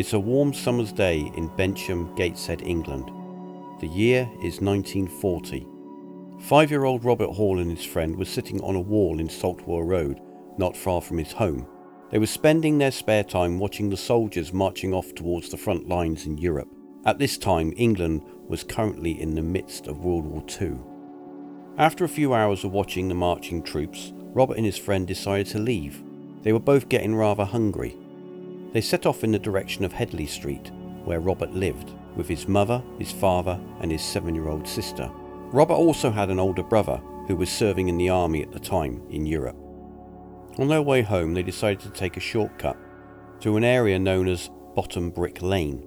It's a warm summer's day in Bensham, Gateshead, England. The year is 1940. Five year old Robert Hall and his friend were sitting on a wall in Saltwell Road, not far from his home. They were spending their spare time watching the soldiers marching off towards the front lines in Europe. At this time, England was currently in the midst of World War II. After a few hours of watching the marching troops, Robert and his friend decided to leave. They were both getting rather hungry. They set off in the direction of Headley Street, where Robert lived, with his mother, his father, and his seven year old sister. Robert also had an older brother who was serving in the army at the time in Europe. On their way home, they decided to take a shortcut to an area known as Bottom Brick Lane.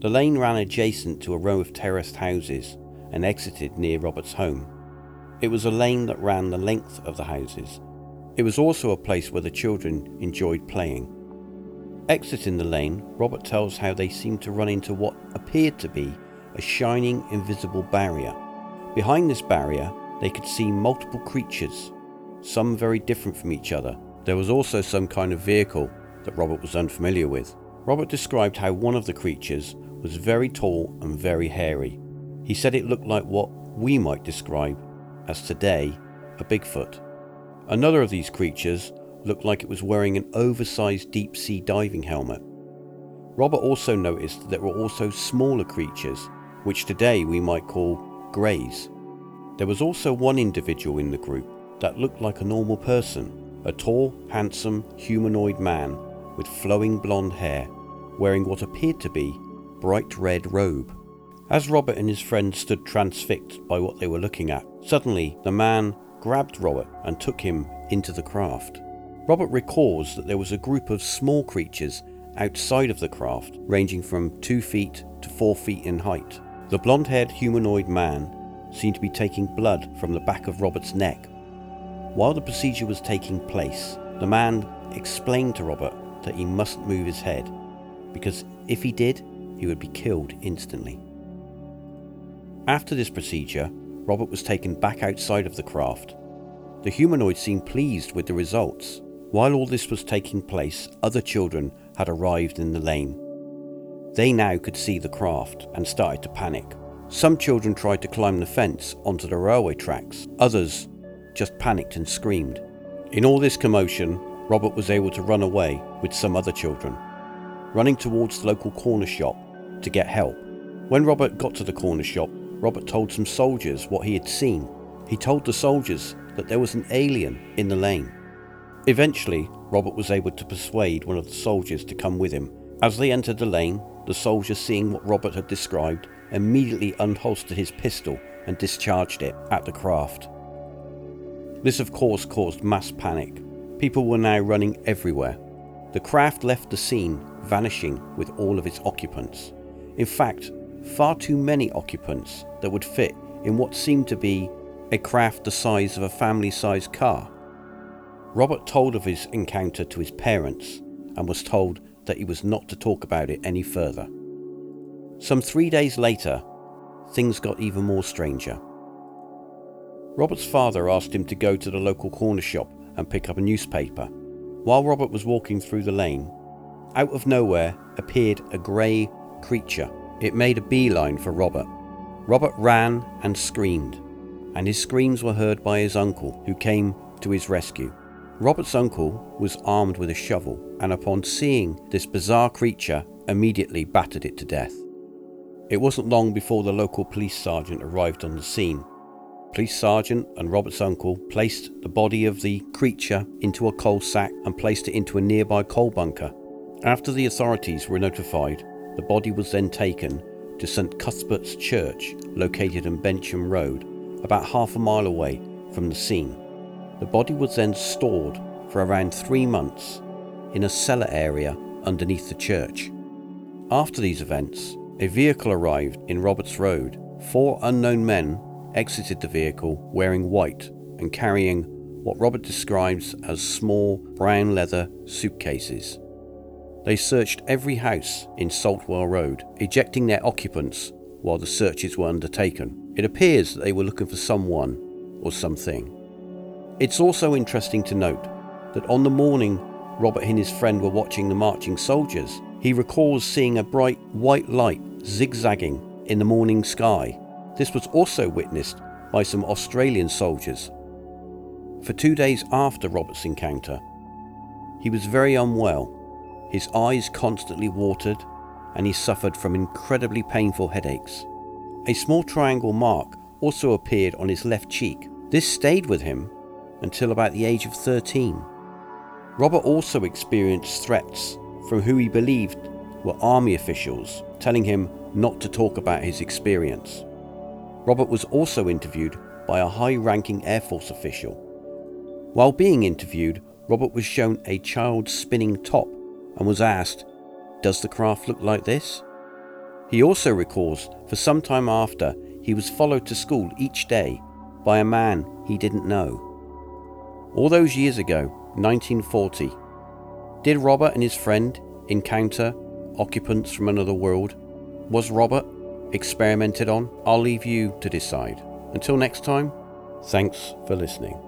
The lane ran adjacent to a row of terraced houses and exited near Robert's home. It was a lane that ran the length of the houses. It was also a place where the children enjoyed playing. Exiting the lane, Robert tells how they seemed to run into what appeared to be a shining invisible barrier. Behind this barrier, they could see multiple creatures, some very different from each other. There was also some kind of vehicle that Robert was unfamiliar with. Robert described how one of the creatures was very tall and very hairy. He said it looked like what we might describe as today a Bigfoot. Another of these creatures looked like it was wearing an oversized deep sea diving helmet. Robert also noticed that there were also smaller creatures, which today we might call greys. There was also one individual in the group that looked like a normal person, a tall, handsome, humanoid man with flowing blonde hair, wearing what appeared to be bright red robe. As Robert and his friend stood transfixed by what they were looking at, suddenly the man grabbed Robert and took him into the craft. Robert recalls that there was a group of small creatures outside of the craft, ranging from 2 feet to 4 feet in height. The blonde haired humanoid man seemed to be taking blood from the back of Robert's neck. While the procedure was taking place, the man explained to Robert that he mustn't move his head, because if he did, he would be killed instantly. After this procedure, Robert was taken back outside of the craft. The humanoid seemed pleased with the results while all this was taking place, other children had arrived in the lane. They now could see the craft and started to panic. Some children tried to climb the fence onto the railway tracks, others just panicked and screamed. In all this commotion, Robert was able to run away with some other children, running towards the local corner shop to get help. When Robert got to the corner shop, Robert told some soldiers what he had seen. He told the soldiers that there was an alien in the lane. Eventually, Robert was able to persuade one of the soldiers to come with him. As they entered the lane, the soldier, seeing what Robert had described, immediately unholstered his pistol and discharged it at the craft. This, of course, caused mass panic. People were now running everywhere. The craft left the scene, vanishing with all of its occupants. In fact, far too many occupants that would fit in what seemed to be a craft the size of a family sized car. Robert told of his encounter to his parents and was told that he was not to talk about it any further. Some three days later, things got even more stranger. Robert's father asked him to go to the local corner shop and pick up a newspaper. While Robert was walking through the lane, out of nowhere appeared a grey creature. It made a beeline for Robert. Robert ran and screamed, and his screams were heard by his uncle, who came to his rescue. Robert's uncle was armed with a shovel and, upon seeing this bizarre creature, immediately battered it to death. It wasn't long before the local police sergeant arrived on the scene. Police sergeant and Robert's uncle placed the body of the creature into a coal sack and placed it into a nearby coal bunker. After the authorities were notified, the body was then taken to St Cuthbert's Church, located on Bensham Road, about half a mile away from the scene. The body was then stored for around three months in a cellar area underneath the church. After these events, a vehicle arrived in Roberts Road. Four unknown men exited the vehicle wearing white and carrying what Robert describes as small brown leather suitcases. They searched every house in Saltwell Road, ejecting their occupants while the searches were undertaken. It appears that they were looking for someone or something. It's also interesting to note that on the morning Robert and his friend were watching the marching soldiers, He recalls seeing a bright white light zigzagging in the morning sky. This was also witnessed by some Australian soldiers. For two days after Robert's encounter, he was very unwell. His eyes constantly watered and he suffered from incredibly painful headaches. A small triangle mark also appeared on his left cheek. This stayed with him until about the age of 13. Robert also experienced threats from who he believed were army officials telling him not to talk about his experience. Robert was also interviewed by a high ranking Air Force official. While being interviewed, Robert was shown a child's spinning top and was asked, Does the craft look like this? He also recalls for some time after he was followed to school each day by a man he didn't know. All those years ago, 1940, did Robert and his friend encounter occupants from another world? Was Robert experimented on? I'll leave you to decide. Until next time, thanks for listening.